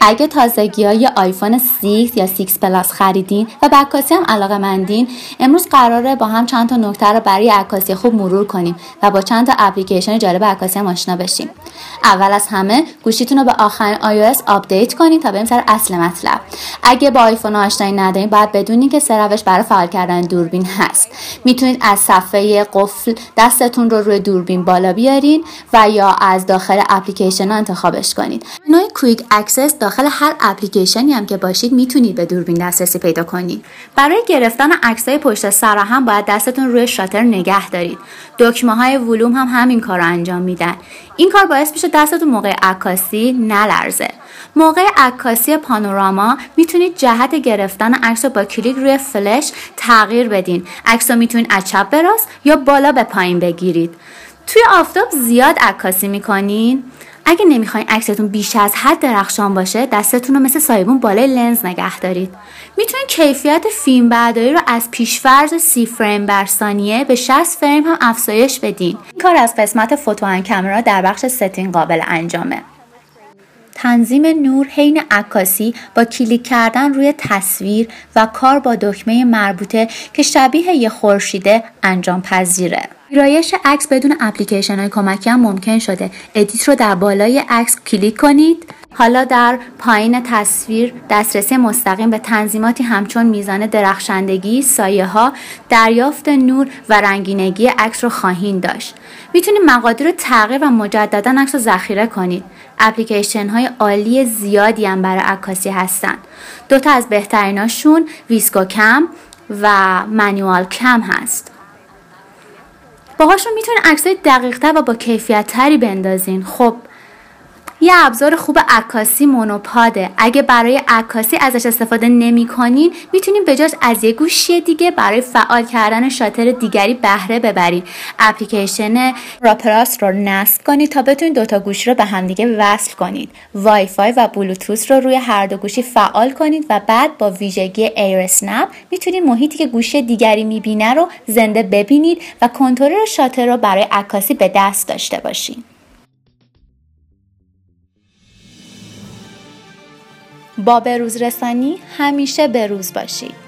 اگه تازگی های آیفون 6 یا 6 Plus خریدین و به عکاسی هم علاقه مندین امروز قراره با هم چند تا نکته رو برای عکاسی خوب مرور کنیم و با چند تا اپلیکیشن جالب عکاسی هم آشنا بشیم. اول از همه گوشیتون رو به آخرین iOS update کنید تا بریم سر اصل مطلب. اگه با آیفون آشنایی ندارین باید بدونین که سه روش برای فعال کردن دوربین هست. می‌تونید از صفحه قفل دستتون رو روی دوربین بالا بیارین و یا از داخل اپلیکیشن انتخابش کنید منوی quick access داخل هر اپلیکیشنی هم که باشید می‌تونید به دوربین دسترسی پیدا کنید. برای گرفتن عکسای پشت سر هم باید دستتون روی شاتر نگه دارید. دکمه های ولوم هم همین کار رو انجام میدن. این کار باعث میشه دستتون موقع عکاسی نلرزه. موقع عکاسی پانوراما می‌تونید جهت گرفتن عکس رو با کلیک روی فلش تغییر بدین. عکس رو می‌تونید از چپ به راست یا بالا به پایین بگیرید. توی آفتاب زیاد عکاسی می‌کنین؟ اگه نمی‌خواین عکستون بیش از حد درخشان باشه دستتون رو مثل سایبون بالای لنز نگه دارید. می‌تونید کیفیت فیلم برداری رو از پیشفرض سی فریم بر ثانیه به 60 فریم هم افزایش بدین. این کار از قسمت photo camera در بخش setting قابل انجامه. تنظیم نور حین عکاسی با کلیک کردن روی تصویر و کار با دکمه مربوطه که شبیه یه خورشیده انجام پذیره. ویرایش عکس بدون اپلیکیشن های کمکی هم ممکن شده edit رو در بالای عکس کلیک کنید حالا در پایین تصویر دسترسی مستقیم به تنظیماتی همچون میزان درخشندگی، سایه ها، دریافت نور و رنگینگی عکس رو خواهید داشت. می‌تونید مقادیر رو تغییر و مجددا عکس رو ذخیره کنید. اپلیکیشن های عالی زیادی هم برای عکاسی هستن. دوتا از بهتریناشون ویسکو کم و منیوال کم هست. باهاشون می‌تونید عکسای دقیقتر و با کیفیت تری بندازین. خب یه ابزار خوب عکاسی مونوپاده. اگه برای عکاسی ازش استفاده نمی کنین می‌تونین بجاش از یه گوشی دیگه برای فعال کردن شاتر دیگری بهره ببرید اپلیکیشن Camera Plus رو نصب کنید تا بتونید دوتا گوشی رو به همدیگه وصل کنید. وای فای و بلوتوث رو روی هر دو گوشی فعال کنید و بعد با ویژگی AirSnap می‌تونید محیطی که گوشی دیگری می‌بینه رو زنده ببینید و کنترل شاتر رو برای عکاسی به دست داشته باشید با بروز رسانی همیشه بروز باشید.